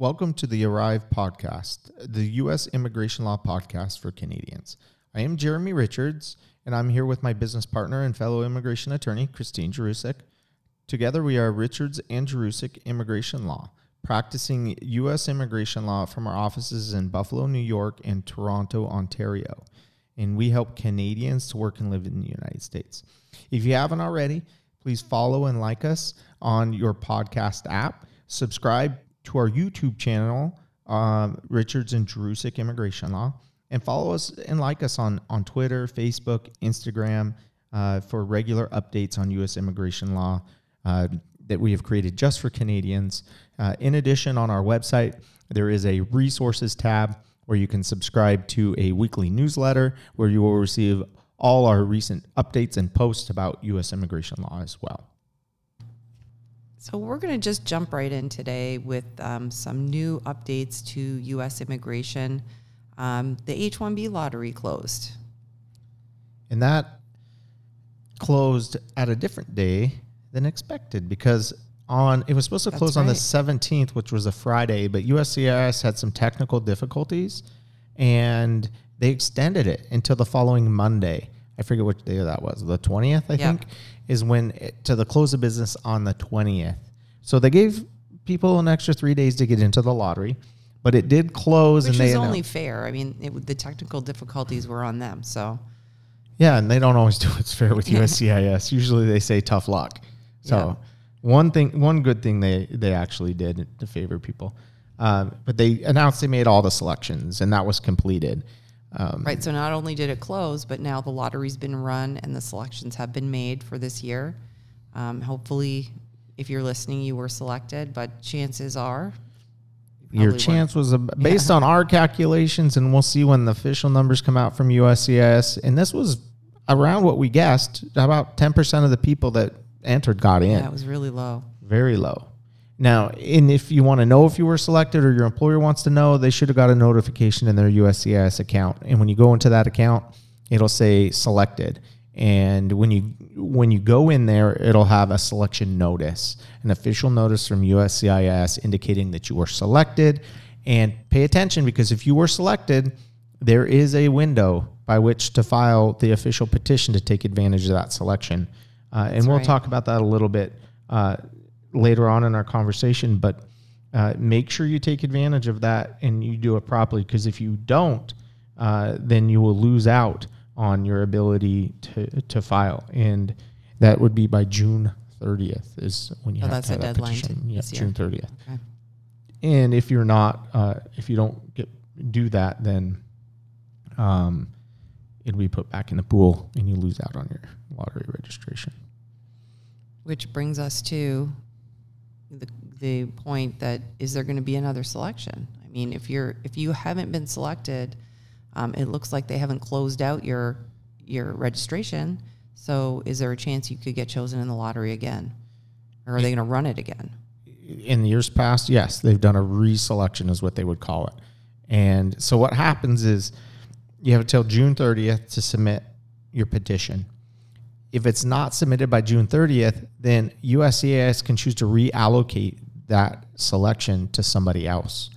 Welcome to the Arrive podcast, the U.S. immigration law podcast for Canadians. I am Jeremy Richards, and I'm here with my business partner and fellow immigration attorney, Christine Jurusik. Together, we are Richards and Jurusik Immigration Law, practicing U.S. immigration law from our offices in Buffalo, New York, and Toronto, Ontario. And we help Canadians to work and live in the United States. If you haven't already, please follow and like us on your podcast app. Subscribe to our YouTube channel, um, Richards and Jurusik Immigration Law, and follow us and like us on, on Twitter, Facebook, Instagram uh, for regular updates on U.S. immigration law uh, that we have created just for Canadians. Uh, in addition, on our website, there is a resources tab where you can subscribe to a weekly newsletter where you will receive all our recent updates and posts about U.S. immigration law as well. So we're going to just jump right in today with um, some new updates to U.S. immigration. Um, the H-1B lottery closed, and that closed at a different day than expected because on it was supposed to close right. on the 17th, which was a Friday, but USCIS had some technical difficulties, and they extended it until the following Monday. I forget which day that was. The 20th, I yep. think, is when it, to the close of business on the 20th. So they gave people an extra three days to get into the lottery, but it did close. Which and is they only fair. I mean, it, the technical difficulties were on them. So. Yeah, and they don't always do what's fair with USCIS. Usually they say tough luck. So yeah. one thing, one good thing they they actually did to favor people, um, but they announced they made all the selections and that was completed. Um, right. So not only did it close, but now the lottery's been run and the selections have been made for this year. Um, hopefully, if you're listening, you were selected, but chances are. Your chance was a, based yeah. on our calculations, and we'll see when the official numbers come out from USCIS. And this was around what we guessed. About 10% of the people that entered got in. Yeah, it was really low. Very low. Now, and if you want to know if you were selected or your employer wants to know, they should have got a notification in their USCIS account. And when you go into that account, it'll say selected. And when you when you go in there, it'll have a selection notice, an official notice from USCIS indicating that you were selected. And pay attention because if you were selected, there is a window by which to file the official petition to take advantage of that selection. Uh, and we'll right. talk about that a little bit uh, later on in our conversation, but uh, make sure you take advantage of that and you do it properly because if you don't, uh, then you will lose out on your ability to, to file. And that would be by June 30th is when you oh, have that's to have a that deadline petition. To, yeah, June 30th. Okay. And if you're not, uh, if you don't get do that, then um, it'll be put back in the pool and you lose out on your lottery registration. Which brings us to the, the point that is there going to be another selection? I mean, if you're if you haven't been selected, um, it looks like they haven't closed out your your registration. So, is there a chance you could get chosen in the lottery again, or are they going to run it again? In years past, yes, they've done a reselection, is what they would call it. And so, what happens is you have until June 30th to submit your petition if it's not submitted by June 30th, then USCIS can choose to reallocate that selection to somebody else.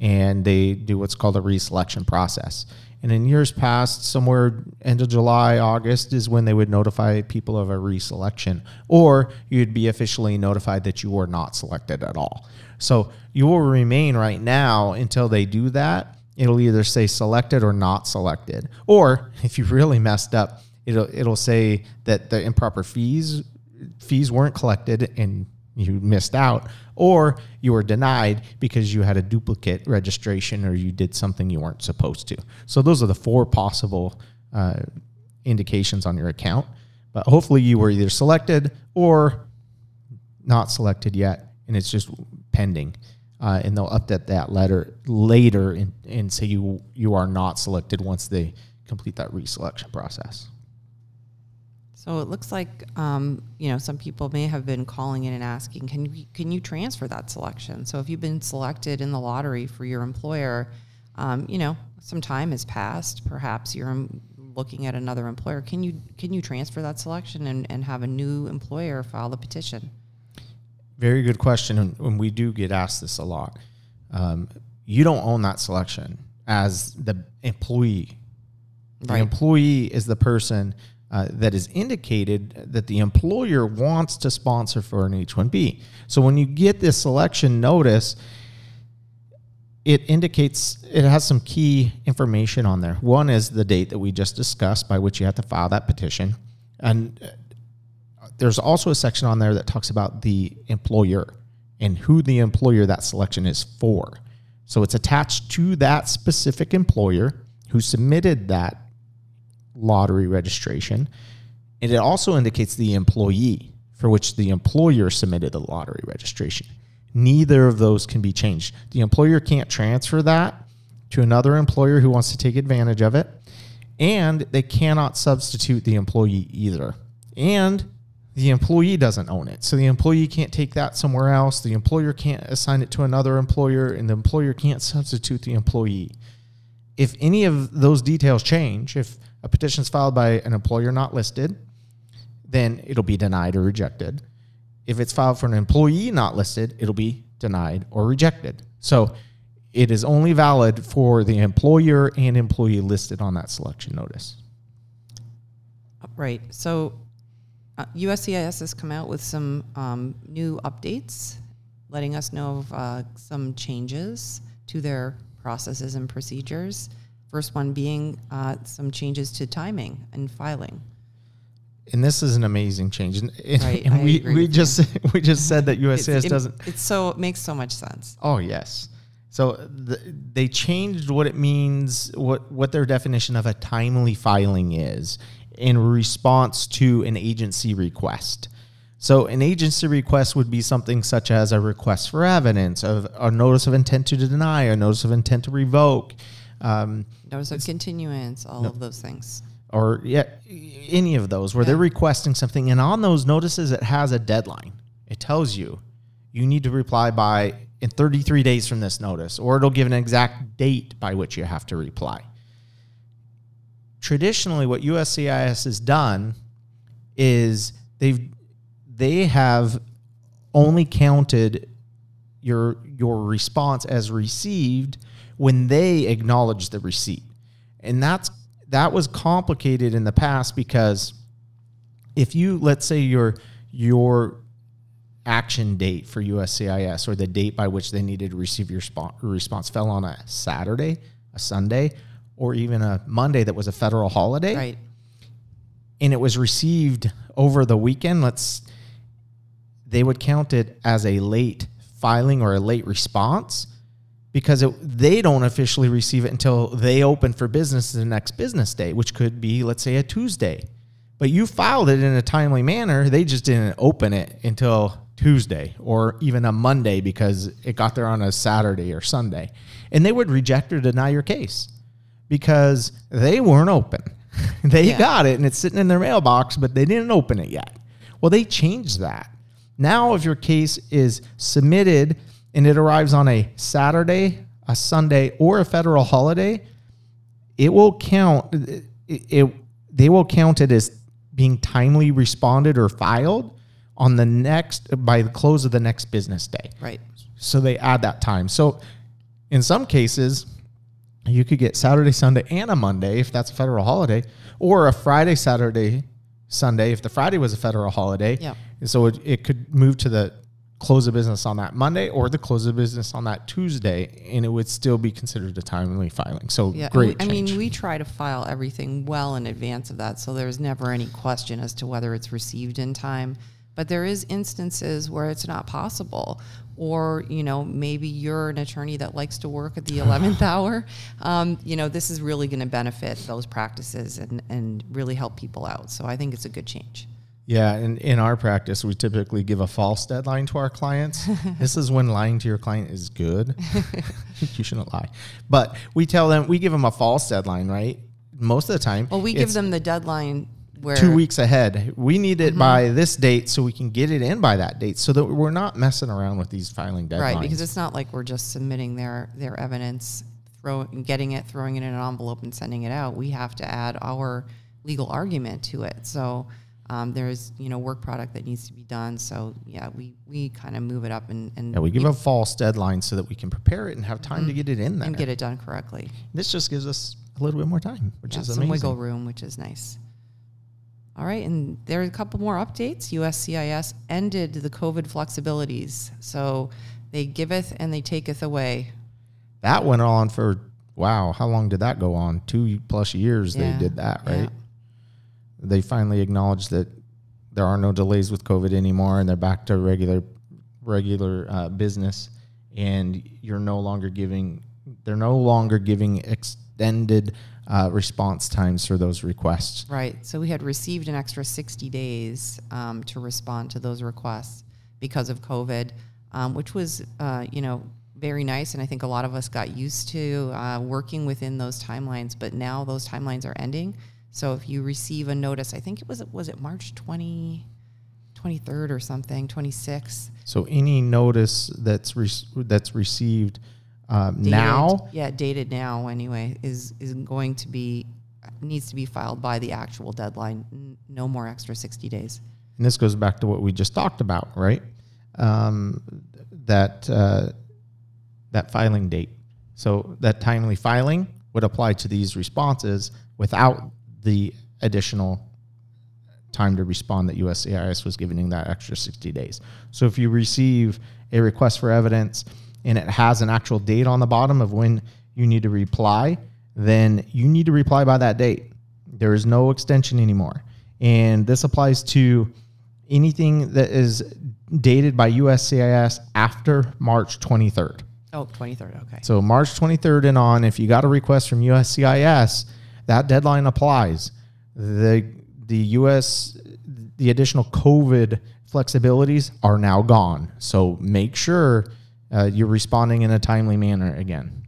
And they do what's called a reselection process. And in years past, somewhere end of July, August is when they would notify people of a reselection, or you'd be officially notified that you were not selected at all. So you will remain right now until they do that. It'll either say selected or not selected. Or if you really messed up, it'll it'll say that the improper fees fees weren't collected and you missed out or you were denied because you had a duplicate registration or you did something you weren't supposed to. So those are the four possible uh, indications on your account. But hopefully you were either selected or not selected yet and it's just pending. Uh, and they'll update that letter later and, and say you you are not selected once they complete that reselection process so it looks like um, you know some people may have been calling in and asking, can you can you transfer that selection? So if you've been selected in the lottery for your employer, um, you know some time has passed. Perhaps you're looking at another employer. Can you can you transfer that selection and, and have a new employer file the petition? Very good question, and we do get asked this a lot. um, you don't own that selection as the employee. The Right. employee is the person uh, that is indicated that the employer wants to sponsor for an H 1B. So when you get this selection notice, it indicates it has some key information on there. One is the date that we just discussed by which you have to file that petition. And uh, there's also a section on there that talks about the employer and who the employer that selection is for. So it's attached to that specific employer who submitted that lottery registration. And it also indicates the employee for which the employer submitted the lottery registration. Neither of those can be changed. The employer can't transfer that to another employer who wants to take advantage of it. And they cannot substitute the employee either. And the employee doesn't own it. So the employee can't take that somewhere else. The employer can't assign it to another employer, and the employer can't substitute the employee. If any of those details change, if a petition is filed by an employer not listed, then it'll be denied or rejected. If it's filed for an employee not listed, it'll be denied or rejected. So it is only valid for the employer and employee listed on that selection notice. Right. So uh, USCIS has come out with some um, new updates, letting us know of uh, some changes to their processes and procedures. First one being uh, some changes to timing and filing. And this is an amazing change. And, and- Right, and we, we just we just said that USCIS it- doesn't It's so it makes so much sense. Oh yes. So the, they changed what it means, what what their definition of a timely filing is in response to an agency request. So an agency request would be something such as a request for evidence, of a notice of intent to deny, a notice of intent to revoke, um, Notice of continuance, all of those things. or yeah, any of those where they're requesting something, and on those notices it has a deadline. It tells you you need to reply by in 33 days from this notice, or it'll give an exact date by which you have to reply. Traditionally, what USCIS has done is they've they have only counted your your response as received when they acknowledge the receipt. And that's that was complicated in the past because if you let's say your your action date for USCIS or the date by which they needed to receive your spo- response fell on a Saturday, a Sunday, or even a Monday that was a federal holiday Right. and it was received over the weekend, let's they would count it as a late filing or a late response because it, they don't officially receive it until they open for business the next business day, which could be let's say a Tuesday. But you filed it in a timely manner, they just didn't open it until Tuesday or even a Monday because it got there on a Saturday or Sunday. And they would reject or deny your case because they weren't open. they Yeah. got it and it's sitting in their mailbox, but they didn't open it yet. Well, they changed that. Now, if your case is submitted and it arrives on a Saturday, a Sunday, or a federal holiday, it will count. It, it- they will count it as being timely responded or filed on the next by the close of the next business day. Right. So they add that time. So in some cases, you could get Saturday, Sunday, and a Monday if that's a federal holiday, or a Friday, Saturday, Sunday if the Friday was a federal holiday. Yep. And so it, it could move to the close of business on that Monday or the close of business on that Tuesday, and it would still be considered a timely filing. So Yeah. great. we- I mean, we try to file everything well in advance of that, so there's never any question as to whether it's received in time. But there is instances where it's not possible, or you know, maybe you're an attorney that likes to work at the eleventh hour. Um, you know, this is really going to benefit those practices and and really help people out. So I think it's a good change. Yeah, and in our practice, we typically give a false deadline to our clients. this is when lying to your client is good. you shouldn't lie, but we tell them we give them a false deadline, right? Most of the time, Well, we give them the deadline where two weeks ahead. We need Mm-hmm. it by this date so we can get it in by that date, so that we're not messing around with these filing deadlines. Right, because it's not like we're just submitting their their evidence, throwing, getting it, throwing it in an envelope, and sending it out. We have to add our legal argument to it. So, Um, there's you know work product that needs to be done. So yeah, we we kind of move it up and and Yeah, we give a false deadline so that we can prepare it and have time to get it in there. and get it done correctly. this just gives us a little bit more time, which Yeah, is some amazing. wiggle room, which is nice. All right, and there are a couple more updates. USCIS ended the COVID flexibilities, so they giveth and they taketh away. That went on for wow, how long did that go on? Two plus years Yeah, they did that, yeah. They finally acknowledged that there are no delays with COVID anymore, and they're back to regular regular uh, business. And you're no longer giving they're no longer giving extended uh, response times for those requests. Right. So we had received an extra 60 days um, to respond to those requests because of COVID, um, which was, uh, you know, very nice. And I think a lot of us got used to uh, working within those timelines. But now those timelines are ending. So if you receive a notice, I think it was was it March 20, 23rd or something, 26th. So any notice that's re- that's received um, dated- now yeah, dated now anyway, is is going to be needs to be filed by the actual deadline. No more extra 60 days. and this goes back to what we just talked about, right? Um, that uh, that filing date. So that timely filing would apply to these responses without the additional time to respond that USCIS was giving in that extra 60 days. So if you receive a request for evidence and it has an actual date on the bottom of when you need to reply, then you need to reply by that date. There is no extension anymore. And this applies to anything that is dated by USCIS after March 23rd. Oh, 23rd. Okay. So March 23rd and on, if you got a request from USCIS, that deadline applies. The the US the additional COVID flexibilities are now gone. So make sure uh, you're responding in a timely manner again.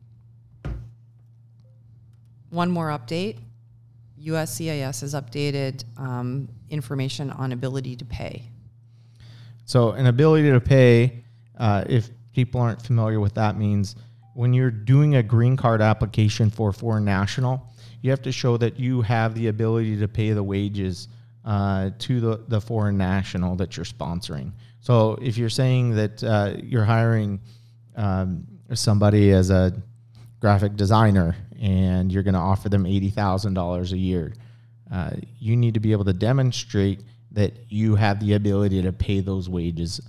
One more update. USCIS has updated um, information on ability to pay. So, an ability to pay, uh, if people aren't familiar with that, means when you're doing a green card application for a foreign national, you have to show that you have the ability to pay the wages uh, to the, the foreign national that you're sponsoring. So, if you're saying that uh, you're hiring um, somebody as a graphic designer and you're going to offer them $80,000 a year, uh, you need to be able to demonstrate that you have the ability to pay those wages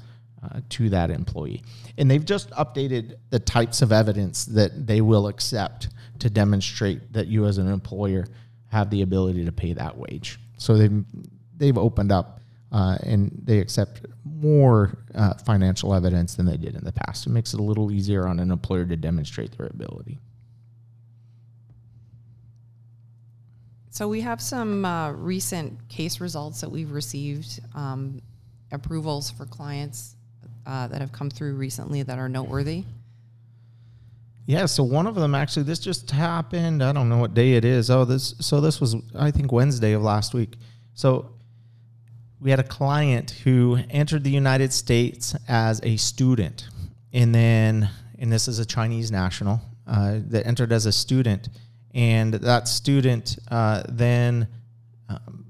uh, to that employee. And they've just updated the types of evidence that they will accept to demonstrate that you as an employer have the ability to pay that wage. So they've, they've opened up uh, and they accept more uh, financial evidence than they did in the past. It makes it a little easier on an employer to demonstrate their ability. So we have some uh, recent case results that we've received, um, approvals for clients uh, that have come through recently that are noteworthy. Yeah, so one of them actually this just happened. I don't know what day it is. Oh, this so this was I think Wednesday of last week. So we had a client who entered the United States as a student, and then and this is a Chinese national uh, that entered as a student, and that student uh, then um,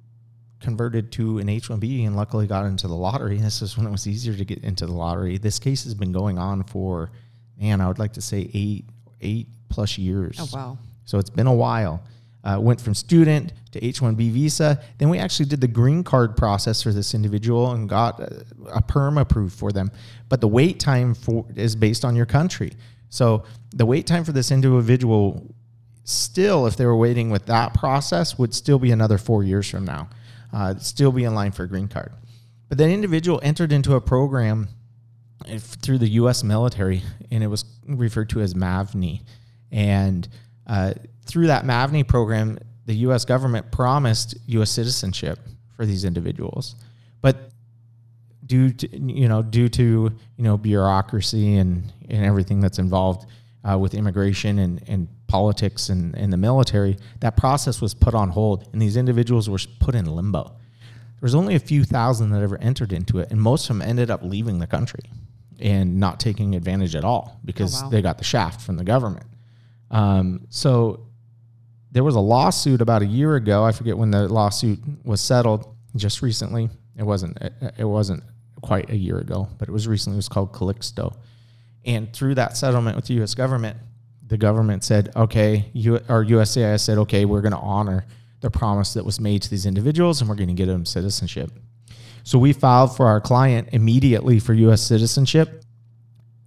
converted to an H-1B and luckily got into the lottery. This is when it was easier to get into the lottery. This case has been going on for, man, I would like to say eight eight plus years. Oh, wow. So it's been a while. Uh, went from student to H-1B visa. Then we actually did the green card process for this individual and got a, a perm approved for them. But the wait time for is based on your country. So the wait time for this individual still, if they were waiting with that process, would still be another four years from now. Uh, still be in line for a green card. But that individual entered into a program through the U.S. military, and it was referred to as MAVNI. And uh, through that MAVNI program, the U.S. government promised U.S. citizenship for these individuals, but due to you know due to you know bureaucracy and and everything that's involved uh, with immigration and and politics and, and the military, that process was put on hold, and these individuals were put in limbo. There was only a few thousand that ever entered into it, and most of them ended up leaving the country and not taking advantage at all because wow. they got the shaft from the government. Um, so there was a lawsuit about a year ago. I forget when the lawsuit was settled just recently. It wasn't it wasn't quite a year ago, but it was recently. It was called Calixto, and through that settlement with the U.S. government, the government said, okay, you, or USCIS said, okay, we're going to honor the promise that was made to these individuals, and we're going to get them citizenship. So we filed for our client immediately for U.S. citizenship,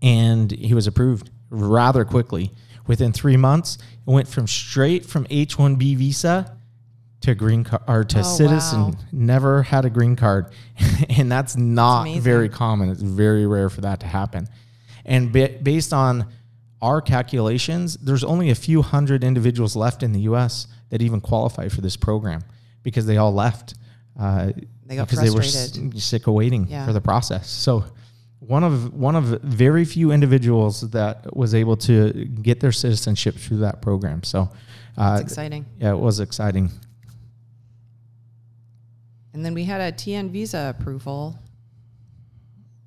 and he was approved rather quickly. Within three months, it went from straight from H-1B visa to green card or to Oh, citizen. wow. Never had a green card, and that's not amazing. very common. It's very rare for that to happen. And ba- based on our calculations, there's only a few hundred individuals left in the U.S. that even qualify for this program because they all left. Uh, They got because they were s- sick of waiting Yeah. for the process. So one of one of very few individuals that was able to get their citizenship through that program. So uh, It's exciting. yeah, it was exciting. And then we had a TN visa approval.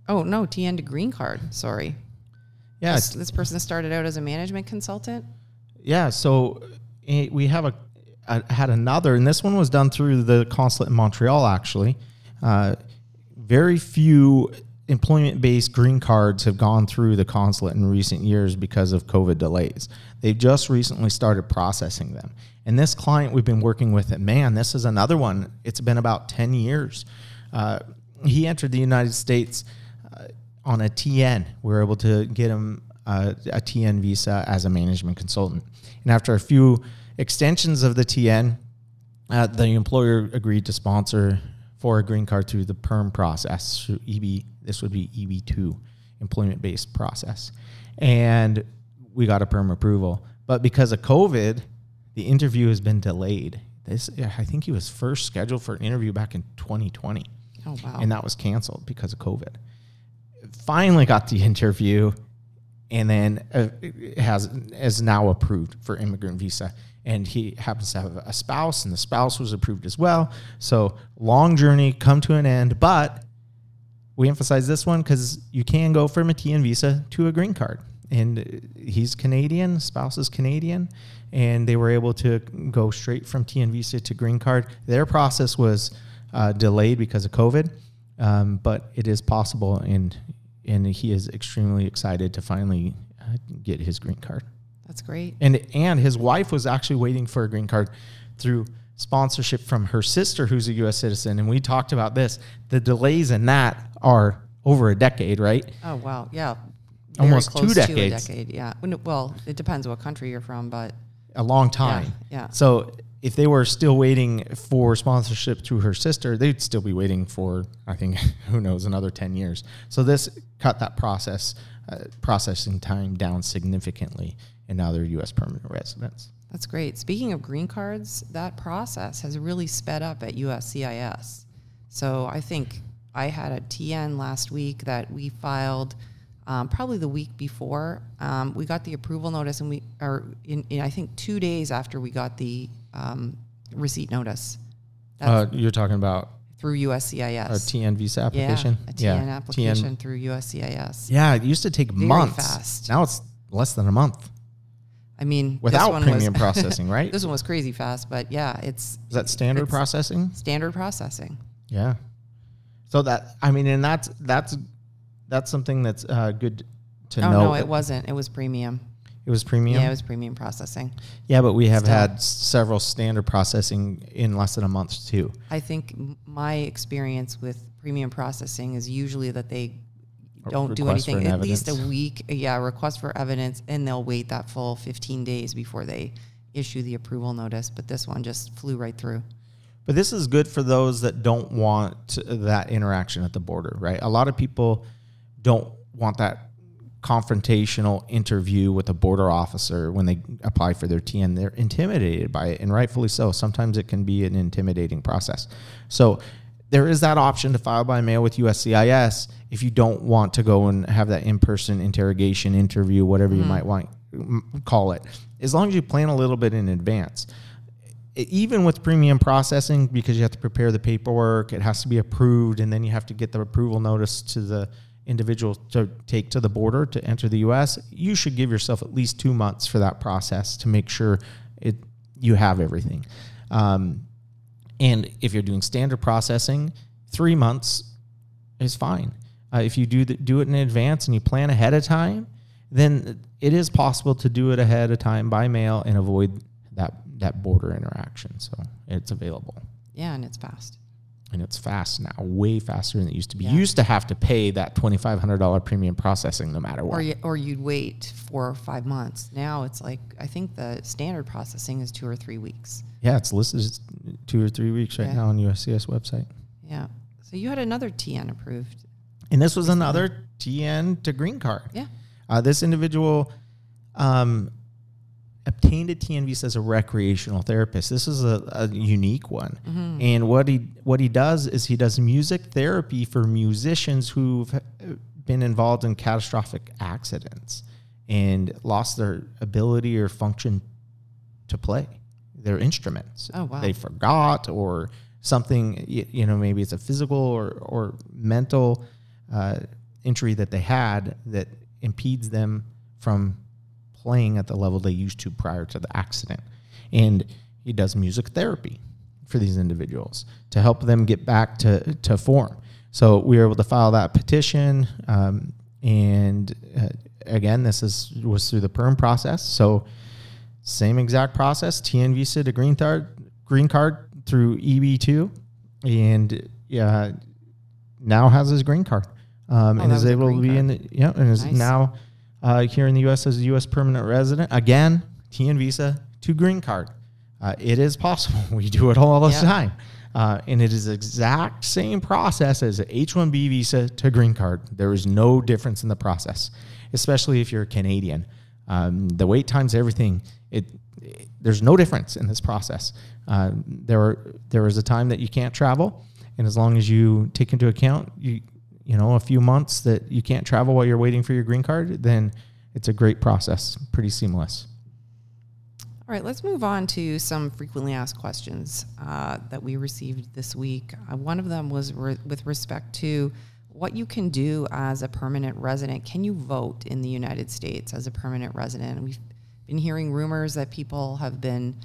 Oh no, TN to green card. Sorry. Yeah, This, this person started out as a management consultant. Yeah, so eh, we have a, a had another, and this one was done through the consulate in Montreal. Actually, uh, very few employment-based green cards have gone through the consulate in recent years because of COVID delays. They've just recently started processing them. And this client we've been working with, man, this is another one. It's been about ten years. Uh, he entered the United States uh, on a TN. We were able to get him uh, a TN visa as a management consultant. And after a few extensions of the TN, uh, the employer agreed to sponsor for a green card through the perm process through EB. This would be EB2, employment based process, and we got a perm approval. But because of COVID, the interview has been delayed. This I think he was first scheduled for an interview back in 2020 Oh wow. and that was canceled because of COVID. Finally got the interview, and then uh, has is now approved for immigrant visa. And he happens to have a spouse, and the spouse was approved as well. So long journey come to an end, but we emphasize this one because you can go from a TN visa to a green card. And he's Canadian, spouse is Canadian, and they were able to go straight from TN visa to green card. Their process was uh, delayed because of COVID, um, but it is possible, and and he is extremely excited to finally uh, get his green card. That's great. And and his wife was actually waiting for a green card through sponsorship from her sister who's a US citizen and we talked about this. The delays in that are over a decade, right? Oh wow. Yeah. Almost two decades. Decade. Yeah. Well, it depends what country you're from, but A long time. yeah. So if they were still waiting for sponsorship through her sister, they'd still be waiting for I think who knows another 10 years. So this cut that process uh, processing time down significantly and now they're US permanent residents. That's great. Speaking of green cards, that process has really sped up at USCIS. So I think I had a TN last week that we filed um, probably the week before. Um, we got the approval notice, and we are in, in I think two days after we got the um, receipt notice Uh, you're talking about through USCIS. a TN visa application? Yeah, a TN application through USCIS. Yeah, it used to take Very months. fast. Now it's less than a month I mean, this without one premium was, processing, right? This one was crazy fast, but yeah, it's Is that standard processing? standard processing. Yeah. So that I mean, and that's that's that's something that's uh, good to oh know. no, it wasn't. It was premium. It was premium. Yeah, it was premium processing. Yeah, but we have Still. had several standard processing in less than a month too. I think my experience with premium processing is usually that they don't do anything an at least a week. Yeah, request for evidence, and they'll wait that full 15 days before they issue the approval notice. But this one just flew right through. But this is good for those that don't want that interaction at the border, right? A lot of people don't want that confrontational interview with a border officer when they apply for their TN. They're intimidated by it, and rightfully so. Sometimes it can be an intimidating process. So there is that option to file by mail with USCIS if you don't want to go and have that in-person interrogation interview, whatever you might want call it. As long as you plan a little bit in advance even with premium processing, because you have to prepare the paperwork, it has to be approved, and then you have to get the approval notice to the individual to take to the border to enter the U.S. You should give yourself at least two months for that process to make sure it you have everything. Um, And if you're doing standard processing, three months is fine. Uh, if you do the, do it in advance and you plan ahead of time, then it is possible to do it ahead of time by mail and avoid that that border interaction. So it's available Yeah, and it's fast. And it's fast now, way faster than it used to be. Yeah. You used to have to pay that twenty five hundred dollar premium processing no matter what. Or you, or you'd wait four or five months. Now it's like I think the standard processing is two or three weeks. yeah, it's listed as two or three weeks right Yeah. now on USCIS website. Yeah. So you had another TN approved. And this was another TN to green card. Yeah. Uh, this individual um, obtained a TN visa as a recreational therapist. This is a, a unique one. And what he what he does is he does music therapy for musicians who've uh, been involved in catastrophic accidents and lost their ability or function to play their instruments. Oh, wow. They forgot or something. You, you know, maybe it's a physical or or mental uh, injury that they had that impedes them from playing at the level they used to prior to the accident. And he does music therapy for these individuals to help them get back to, to form. So we were able to file that petition. Um, and uh, again, this is was through the perm process. So same exact process, TN visa to green card, green card through EB2, and yeah, now has his green card, um, Oh, and is able to be card. in the yeah, and is Nice. now uh, here in the U.S. as a U.S. permanent resident. Again, TN visa to green card. Uh, it is possible. We do it all the Yeah. time. Uh, and it is the exact same process as H-1B visa to green card. There is no difference in the process, especially if you're a Canadian. Um, the wait times, everything. It, it- there's no difference in this process. Uh, there are, there is a time that you can't travel, and as long as you take into account you you know a few months that you can't travel while you're waiting for your green card, then it's a great process, pretty seamless. All right, let's move on to some frequently asked questions uh, that we received this week. Uh, one of them was re- with respect to what you can do as a permanent resident. Can you vote in the United States as a permanent resident? We've been hearing rumors that people have been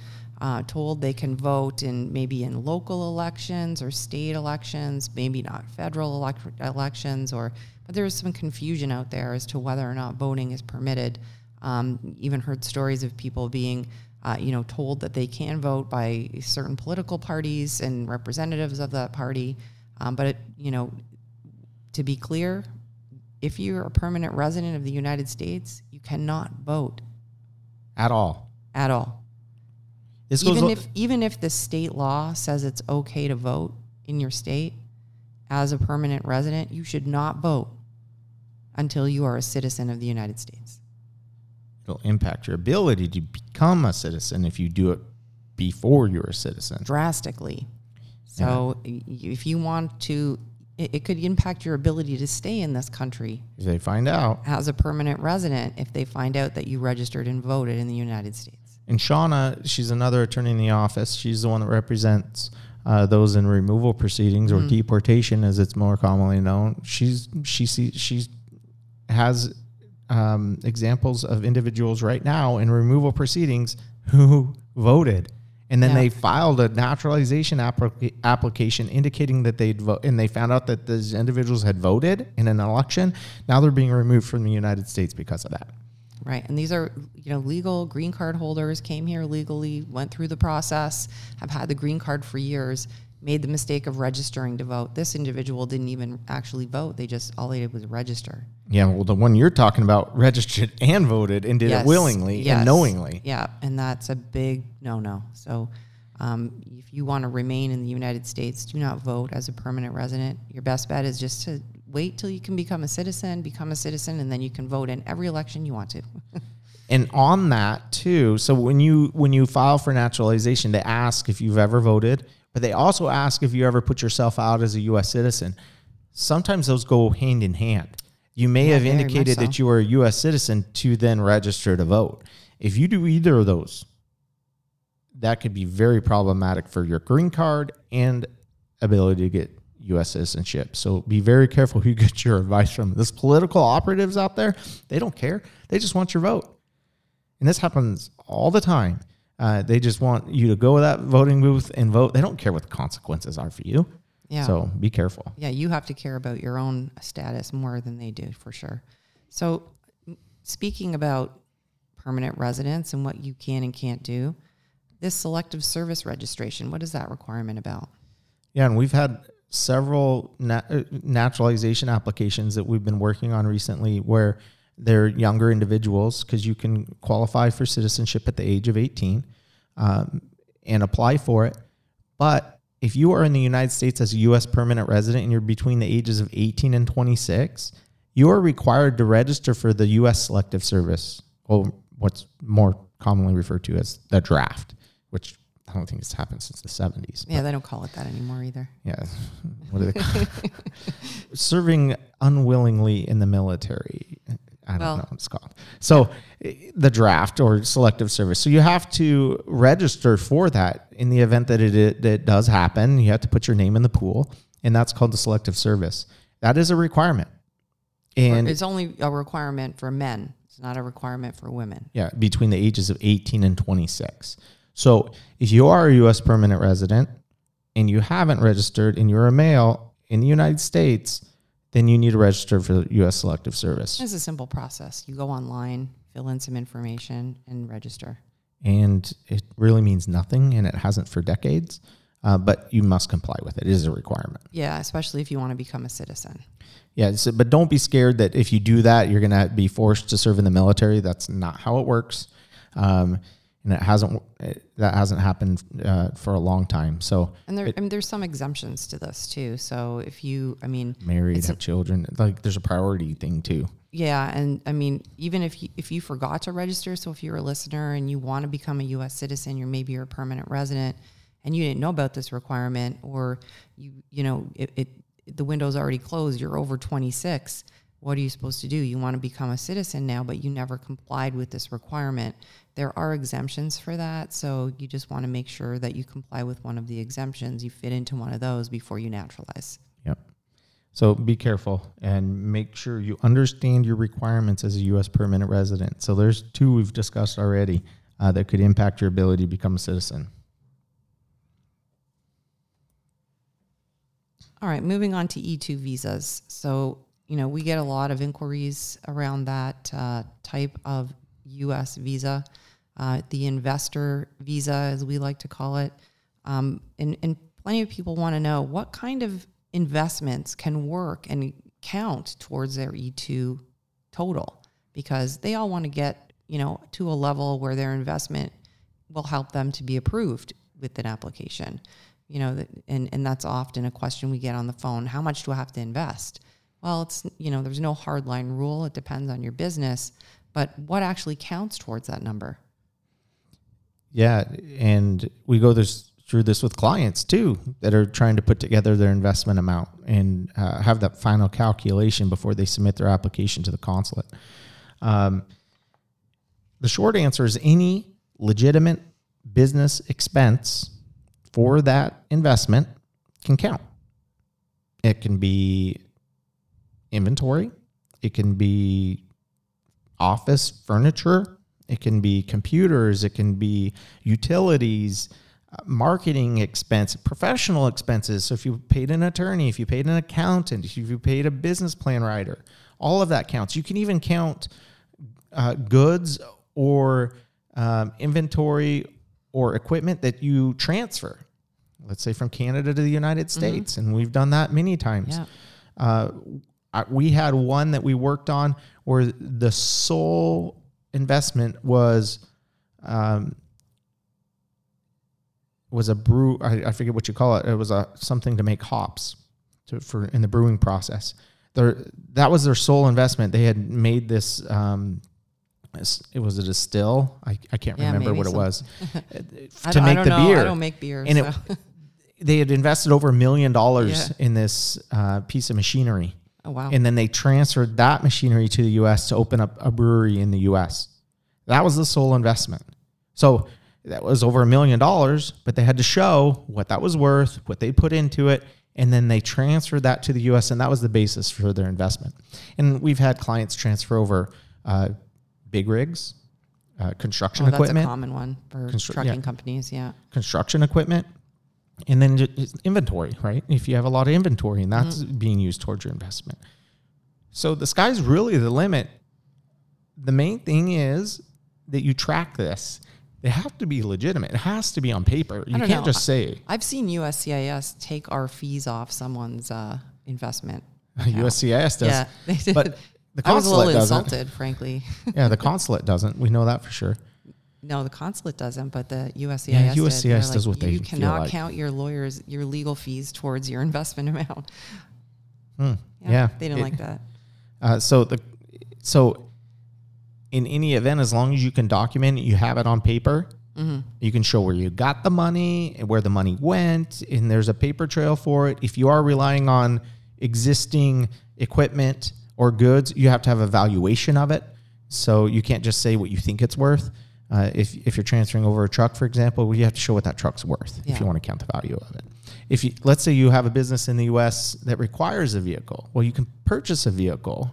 uh, told they can vote in maybe in local elections or state elections, maybe not federal elect- elections, or but there's some confusion out there as to whether or not voting is permitted. Um, even heard stories of people being, uh, you know, told that they can vote by certain political parties and representatives of that party. Um, but it, you know, to be clear, if you're a permanent resident of the United States, you cannot vote At all. at all. This Even if even if the state law says it's okay to vote in your state as a permanent resident, you should not vote until you are a citizen of the United States. it'll impact your ability to become a citizen if you do it before you're a citizen. drastically. So y- if you want to, it, it could impact your ability to stay in this country If they find out, as a permanent resident if they find out that you registered and voted in the United States. And Shauna, she's another attorney in the office. She's the one that represents uh, those in removal proceedings or deportation, as it's more commonly known. She's she sees she's has um, examples of individuals right now in removal proceedings who voted. And then Yeah. they filed a naturalization applica- application indicating that they'd vote, and they found out that those individuals had voted in an election. Now they're being removed from the United States because of that. Right. And these are, you know, legal green card holders, came here legally, went through the process, have had the green card for years, made the mistake of registering to vote. This individual didn't even actually vote. They just, all they did was register. Yeah, well, the one you're talking about registered and voted and did Yes, it willingly yes. and knowingly. Yeah, and that's a big no-no. So, um, if you want to remain in the United States, do not vote as a permanent resident. Your best bet is just to wait till you can become a citizen, become a citizen, and then you can vote in every election you want to. And on that too, so when you when you file for naturalization, they ask if you've ever voted, but they also ask if you ever put yourself out as a U.S. citizen. Sometimes those go hand in hand. You may Yeah, have indicated that you are a U.S. citizen to then register to vote. If you do either of those, that could be very problematic for your green card and ability to get U.S. citizenship. So be very careful who you get your advice from. This political operatives out there, they don't care. They just want your vote. And this happens all the time. Uh, they just want you to go to that voting booth and vote. They don't care what the consequences are for you. Yeah. So be careful. Yeah, you have to care about your own status more than they do, for sure. So, speaking about permanent residence and what you can and can't do, this selective service registration, what is that requirement about? Yeah, and we've had several nat- uh, naturalization applications that we've been working on recently where they're younger individuals because you can qualify for citizenship at the age of 18 um, and apply for it. But if you are in the United States as a U.S. permanent resident and you're between the ages of 18 and 26, you are required to register for the U.S. Selective Service, or what's more commonly referred to as the draft, which I don't think it's happened since the 70s. Yeah, they don't call it that anymore either. Yeah. What do they call? Serving unwillingly in the military. I don't Well- know what it's called. So eh, the draft or selective service. So you have to register for that in the event that it, it, it does happen. You have to put your name in the pool, and that's called the selective service. That is a requirement. And it's only a requirement for men. It's not a requirement for women. Yeah, between the ages of 18 and 26. So if you are a U.S. permanent resident and you haven't registered and you're a male in the United States, then you need to register for the U.S. Selective Service. It's a simple process. You go online, fill in some information, and register. And it really means nothing, and it hasn't for decades, uh, but you must comply with it. It is a requirement. Yeah, especially if you want to become a citizen. Yeah, so, but don't be scared that if you do that, you're going to be forced to serve in the military. That's not how it works. Um, and it hasn't it, that hasn't happened uh, for a long time. So And there, I mean, there's some exemptions to this too. So if you, I mean, married, have children. Like there's a priority thing too. yeah, and I mean, even if you, if you forgot to register, so if you're a listener and you want to become a U.S. citizen, you're maybe you're a permanent resident, and you didn't know about this requirement, or you, you know, it, it the window's already closed. You're over 26. What are you supposed to do? You want to become a citizen now, but you never complied with this requirement. There are exemptions for that, so you just want to make sure that you comply with one of the exemptions. You fit into one of those before you naturalize. Yep. So be careful and make sure you understand your requirements as a U.S. permanent resident. So there's two we've discussed already uh, that could impact your ability to become a citizen. All right, moving on to E2 visas. So, you know, we get a lot of inquiries around that uh, type of U.S. visa, uh, the investor visa, as we like to call it. Um, and, and plenty of people want to know what kind of investments can work and count towards their E2 total because they all want to get, you know, to a level where their investment will help them to be approved with an application you know and and that's often a question we get on the phone how much do i have to invest well it's you know there's no hard line rule it depends on your business but what actually counts towards that number Yeah, and we go this through this with clients too that are trying to put together their investment amount and uh, have that final calculation before they submit their application to the consulate. Um, the short answer is any legitimate business expense for that investment can count. It can be inventory, it can be office furniture, it can be computers, it can be utilities, uh, marketing expense, professional expenses. So if you paid an attorney, if you paid an accountant, if you paid a business plan writer, all of that counts. You can even count uh, goods or um, inventory or equipment that you transfer. Let's say from Canada to the United States, and we've done that many times. yeah Uh, I, we had one that we worked on where the sole investment was um, was a brew. I, I forget what you call it. It was a something to make hops to, for in the brewing process. Their, that was their sole investment. They had made this. Um, it was a distill. I, I can't Yeah, remember what it was to make the know. beer i don't make beer And so. it- they had invested over a million dollars Yeah. in this uh, piece of machinery, oh wow and then they transferred that machinery to the U.S. to open up a brewery in the U.S. That was the sole investment. So that was over a million dollars, but they had to show what that was worth, what they put into it, and then they transferred that to the U.S. and that was the basis for their investment. And we've had clients transfer over uh, big rigs, uh, construction Oh, that's a equipment, common one for Constru- trucking yeah. companies. Yeah. construction equipment, and then just inventory, right? If you have a lot of inventory and that's being used towards your investment. So the sky's really the limit. The main thing is that you track this. They have to be legitimate. It has to be on paper. You can't know. just say I've seen USCIS take our fees off someone's uh, investment. USCIS does. Yeah, they did. But the I was a little doesn't. insulted, frankly. Yeah, the consulate doesn't. We know that for sure. No, the consulate doesn't, but the USCIS. Yeah, did. USCIS They're does what they You cannot like." count your lawyers, your legal fees towards your investment amount. Hmm. Yeah, they didn't It- like that. Uh, so the so in any event, as long as you can document it, you have it on paper. Mm-hmm. You can show where you got the money, and where the money went, and there's a paper trail for it. If you are relying on existing equipment or goods, you have to have a valuation of it. So you can't just say what you think it's worth. Uh, if, if you're transferring over a truck, for example, well, you have to show what that truck's worth if you want to count the value of it. If you let's say you have a business in the U.S. that requires a vehicle, well, you can purchase a vehicle,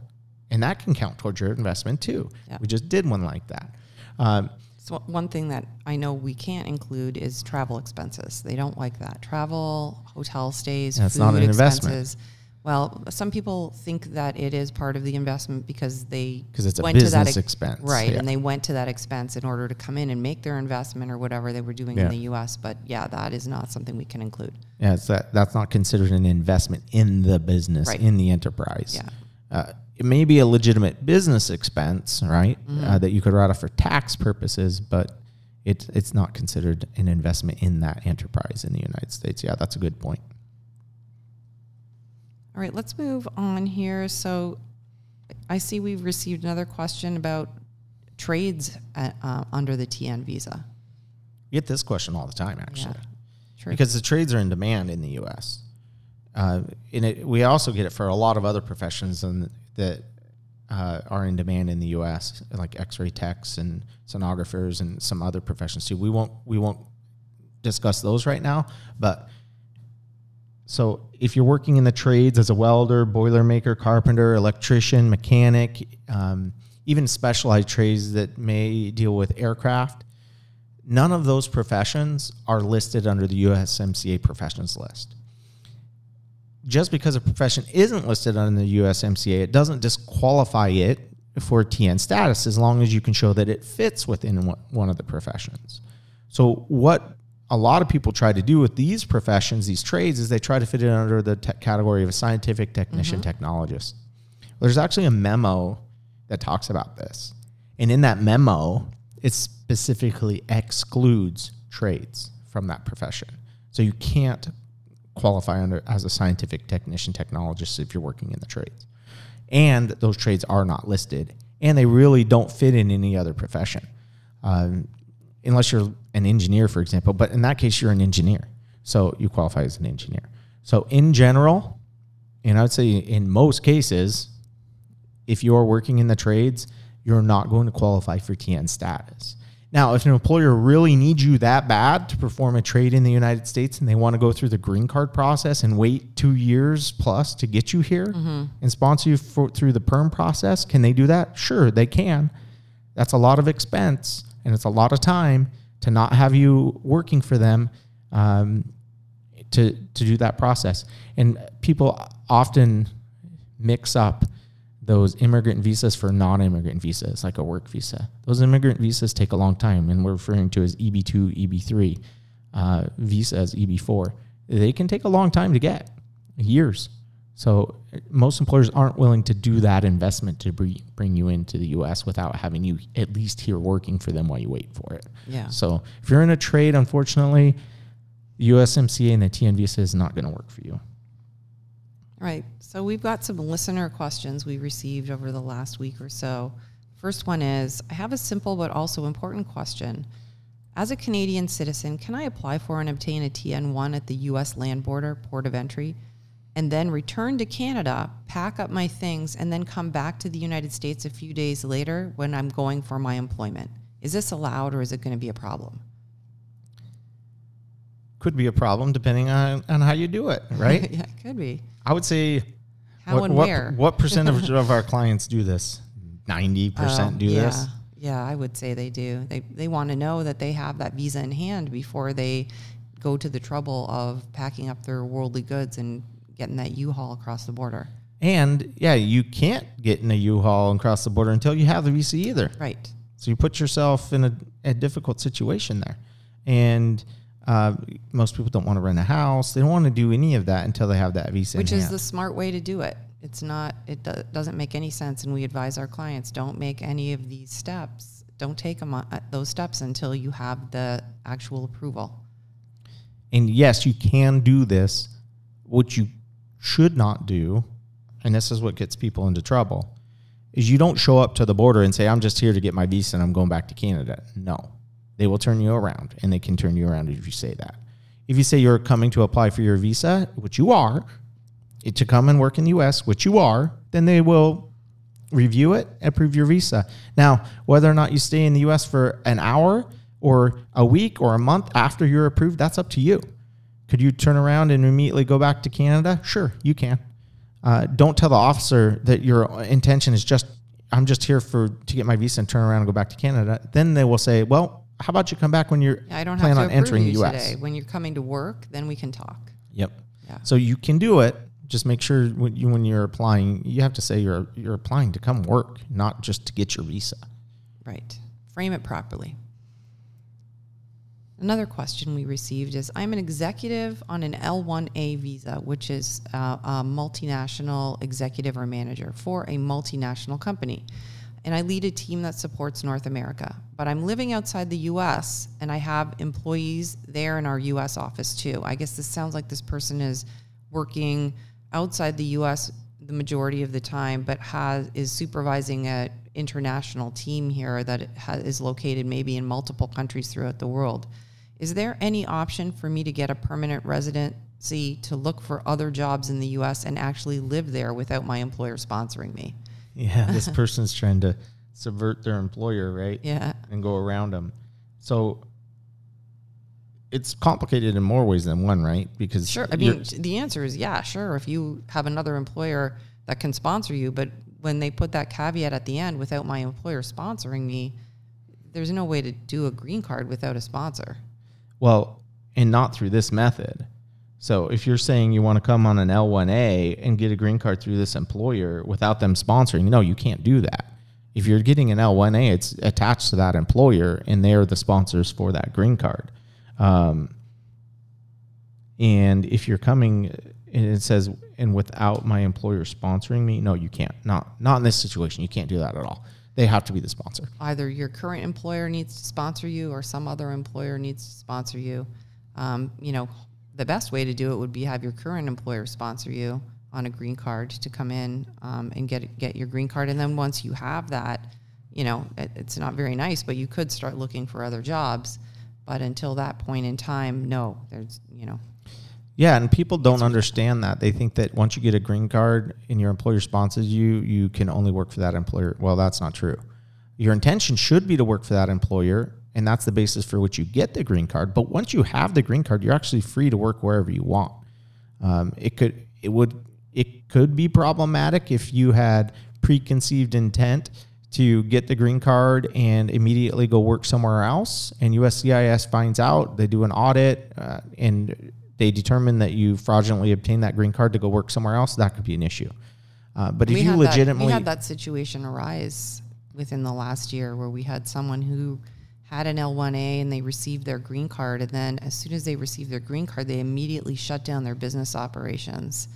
and that can count towards your investment too. Yeah. We just did one like that. Um, So one thing that I know we can't include is travel expenses. They don't like that. Travel, hotel stays, That's food not an investment. Well, some people think that it is part of the investment because they 'Cause it's a went to that business ex- expense, right? yeah. And they went to that expense in order to come in and make their investment or whatever they were doing Yeah. in the U.S. But yeah, that is not something we can include. Yeah, it's that that's not considered an investment in the business, Right. in the enterprise. Yeah. Uh, it may be a legitimate business expense, right? Mm-hmm. Uh, that you could write off for tax purposes, but it, it's not considered an investment in that enterprise in the United States. Yeah, that's a good point. All right, let's move on here. So I see we've received another question about trades at, uh, under the TN visa. You get this question all the time, actually, True. because the trades are in demand in the U.S. Uh, and it, we also get it for a lot of other professions and that uh, are in demand in the U.S., like X-ray techs and sonographers and some other professions too. We won't we won't discuss those right now, but so if you're working in the trades as a welder, boiler maker, carpenter, electrician, mechanic, um, even specialized trades that may deal with aircraft, none of those professions are listed under the USMCA professions list. Just because a profession isn't listed under the USMCA, it doesn't disqualify it for TN status as long as you can show that it fits within one of the professions. So, what a lot of people try to do with these professions, these trades, is they try to fit it under the te- category of a scientific technician, technologist. There's actually a memo that talks about this. And in that memo, it specifically excludes trades from that profession. So you can't qualify under as a scientific technician technologist if you're working in the trades. And those trades are not listed, and they really don't fit in any other profession, um, unless you're an engineer, for example. But in that case, you're an engineer, so you qualify as an engineer. So in general, and I would say in most cases, if you're working in the trades, you're not going to qualify for TN status. Now, if an employer really needs you that bad to perform a trade in the United States and they want to go through the green card process and wait two years plus to get you here mm-hmm. and sponsor you for, through the perm process, can they do that? Sure, they can. That's a lot of expense and it's a lot of time to not have you working for them um, to, to do that process. And people often mix up those immigrant visas for non-immigrant visas, like a work visa. Those immigrant visas take a long time, and we're referring to as EB2, EB3 uh, visas, EB4. They can take a long time to get, years. So most employers aren't willing to do that investment to bring bring you into the U.S. without having you at least here working for them while you wait for it. Yeah. So if you're in a trade, unfortunately, the USMCA and the TN visa is not going to work for you. All right. So we've got some listener questions we received over the last week or so. First one is I have a simple but also important question. As a Canadian citizen, can I apply for and obtain a TN1 at the US land border, port of entry, and then return to Canada, pack up my things, and then come back to the United States a few days later when I'm going for my employment? Is this allowed or is it going to be a problem? Could be a problem depending on, on how you do it, right? yeah, it could be. I would say How what, and what, where? What percentage of our clients do this? Ninety oh, percent Oh, do yeah, this. Yeah, I would say they do. They they want to know that they have that visa in hand before they go to the trouble of packing up their worldly goods and getting that U-Haul across the border. And yeah, you can't get in a U-Haul and cross the border until you have the visa either. Right. So you put yourself in a, a difficult situation there. And uh, most people don't want to rent a house. They don't want to do any of that until they have that visa. Which is hand. the smart way to do it. It's not. It do, doesn't make any sense, and we advise our clients don't make any of these steps. Don't take them on, uh, those steps until you have the actual approval. And yes, you can do this. What you should not do, and this is what gets people into trouble, is you don't show up to the border and say, I'm just here to get my visa and I'm going back to Canada. No. They will turn you around and they can turn you around if you say that. If you say you're coming to apply for your visa, which you are, to come and work in the US, which you are, then they will review it, approve your visa. Now, whether or not you stay in the US for an hour or a week or a month after you're approved, that's up to you. Could you turn around and immediately go back to Canada? Sure, you can. Uh, don't tell the officer that your intention is just I'm just here for to get my visa and turn around and go back to Canada. Then they will say, well, how about you come back when you're I don't plan have to on entering the U.S. today. When you're coming to work, then we can talk. Yep. Yeah. So you can do it. Just make sure when, you, when you're applying, you have to say you're you're applying to come work, not just to get your visa. Right. Frame it properly. Another question we received is I'm an executive on an L1A visa, which is uh, a multinational executive or manager for a multinational company. And I lead a team that supports North America. But I'm living outside the US and I have employees there in our US office too. I guess this sounds like this person is working outside the US the majority of the time, but has is supervising a international team here that ha- is located maybe in multiple countries throughout the world. Is there any option for me to get a permanent residency to look for other jobs in the U.S. and actually live there without my employer sponsoring me? Yeah, this person's trying to subvert their employer, right? Yeah, and go around them. So it's complicated in more ways than one, right? Because sure. I mean, the answer is yeah, sure. If you have another employer that can sponsor you, but when they put that caveat at the end, without my employer sponsoring me, there's no way to do a green card without a sponsor. Well, and not through this method. So if you're saying you want to come on an L1A and get a green card through this employer without them sponsoring, no, you can't do that. If you're getting an L1A, it's attached to that employer, and they're the sponsors for that green card. Um, and if you're coming and it says, and without my employer sponsoring me, no, you can't. Not not in this situation. You can't do that at all. They have to be the sponsor. either your current employer needs to sponsor you or some other employer needs to sponsor you. Um, you know, the best way to do it would be have your current employer sponsor you on a green card to come in um, and get get your green card. And then once you have that, you know, it, it's not very nice, but you could start looking for other jobs. But until that point in time, no, there's you know, Yeah, and people don't understand that. They think that once you get a green card and your employer sponsors you, you can only work for that employer. Well, that's not true. Your intention should be to work for that employer, and that's the basis for which you get the green card. But once you have the green card, you're actually free to work wherever you want. Um, it could, it would, it could be problematic if you had preconceived intent to get the green card and immediately go work somewhere else, and USCIS finds out, they do an audit, uh, and they determine that you fraudulently obtained that green card to go work somewhere else. That could be an issue. Uh, but if we you legitimately, that, we had that situation arise within the last year where we had someone who had an L1A and they received their green card, and then as soon as they received their green card, they immediately shut down their business operations.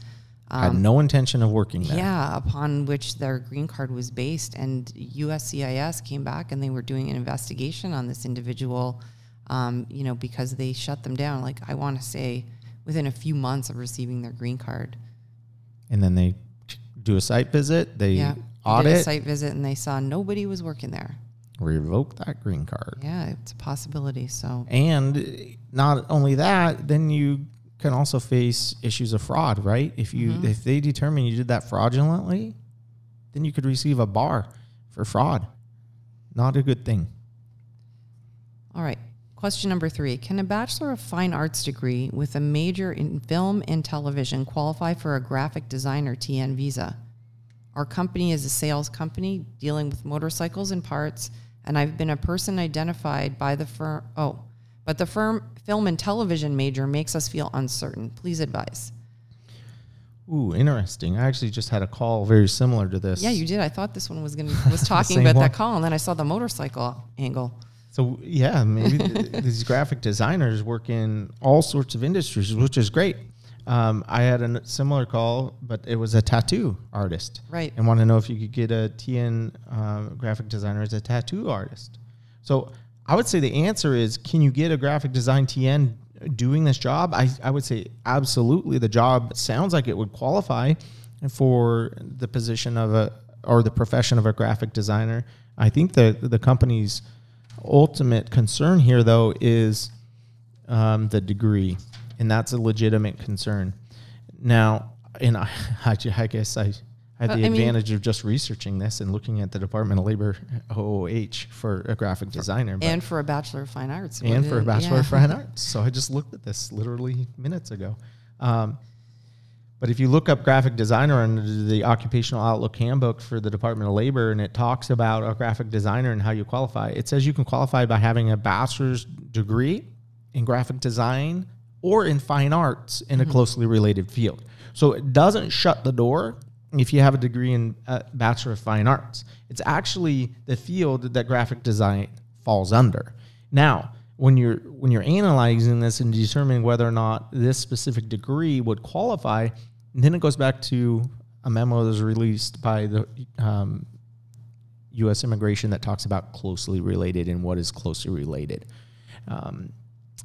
had no intention of working there. Yeah, upon which their green card was based, and USCIS came back and they were doing an investigation on this individual. Um, you know, because they shut them down. Like I want to say, within a few months of receiving their green card. And then they do a site visit, they Yeah, they did a audit, site visit, and they saw nobody was working there. revoke that green card. Yeah, it's a possibility. So And not only that, then you can also face issues of fraud, right? If you Mm-hmm. if they determine you did that fraudulently, then you could receive a bar for fraud. Not a good thing. All right. Question number three Can a Bachelor of Fine Arts degree with a major in film and television qualify for a graphic designer TN visa? Our company is a sales company dealing with motorcycles and parts, and I've been a person identified by the firm. Oh, but the firm film and television major makes us feel uncertain. Please advise. Ooh, interesting. I actually just had a call very similar to this. Yeah, you did. I thought this one was going to was talking about one. that call, and then I saw the motorcycle angle. So yeah, maybe these graphic designers work in all sorts of industries, which is great. Um, I had a similar call, but it was a tattoo artist, Right. And want to know if you could get a TN um, graphic designer as a tattoo artist. So I would say the answer is, can you get a graphic design TN doing this job? I, I would say absolutely. The job sounds like it would qualify for the position of a or the profession of a graphic designer. I think the the company's ultimate concern here, though, is um, the degree, and that's a legitimate concern. Now, and I, I, I guess I had Uh, the I mean- advantage of just researching this and looking at the Department of Labor OOH for a graphic designer, And for a Bachelor of Fine Arts. and for a Bachelor yeah. of Fine Arts. So I just looked at this literally minutes ago. Um, but if you look up graphic designer under the Occupational Outlook Handbook for the Department of Labor, and it talks about a graphic designer and how you qualify, it says you can qualify by having a bachelor's degree in graphic design or in fine arts in a closely related field. So it doesn't shut the door if you have a degree in uh, Bachelor of Fine Arts. It's actually the field that graphic design falls under. Now, when you're when you're analyzing this and determining whether or not this specific degree would qualify, then it goes back to a memo that was released by the um, U.S. Immigration that talks about closely related and what is closely related. Um,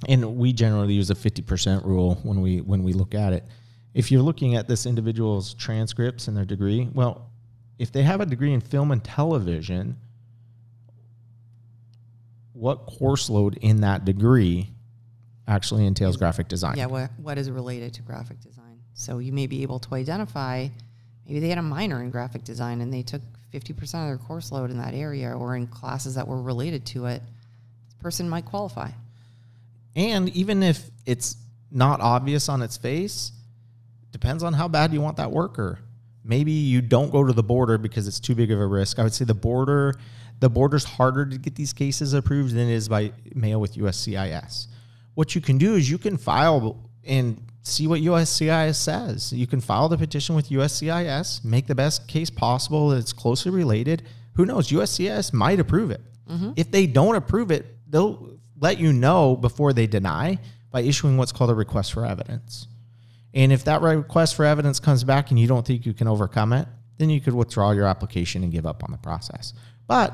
and we generally use a 50% rule when we when we look at it. If you're looking at this individual's transcripts and their degree, well, if they have a degree in film and television, what course load in that degree actually entails graphic design? Yeah, what, what is related to graphic design? So you may be able to identify maybe they had a minor in graphic design and they took 50% of their course load in that area or in classes that were related to it. This person might qualify. And even if it's not obvious on its face, depends on how bad you want that worker. Maybe you don't go to the border because it's too big of a risk. I would say the border, the border's harder to get these cases approved than it is by mail with USCIS. What you can do is you can file and see what USCIS says. You can file the petition with USCIS, make the best case possible that it's closely related. Who knows? USCIS might approve it. Mm-hmm. If they don't approve it, they'll let you know before they deny by issuing what's called a request for evidence. And if that request for evidence comes back and you don't think you can overcome it, then you could withdraw your application and give up on the process. But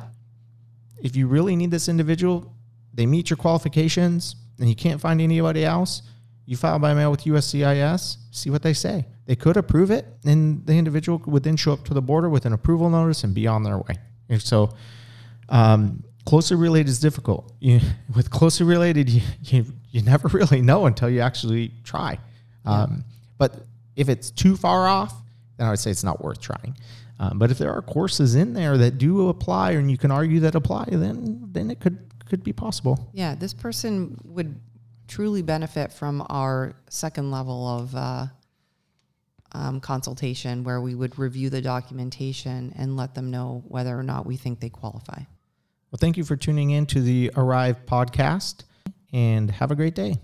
if you really need this individual, they meet your qualifications, and you can't find anybody else, you file by mail with USCIS, see what they say. They could approve it, and the individual would then show up to the border with an approval notice and be on their way. And so, um, closely related is difficult. You, with closely related, you, you, you never really know until you actually try. Um, but if it's too far off, then I would say it's not worth trying. Um, but if there are courses in there that do apply, and you can argue that apply, then then it could could be possible. Yeah, this person would truly benefit from our second level of uh, um, consultation where we would review the documentation and let them know whether or not we think they qualify. Well, thank you for tuning in to the Arrive podcast, and have a great day.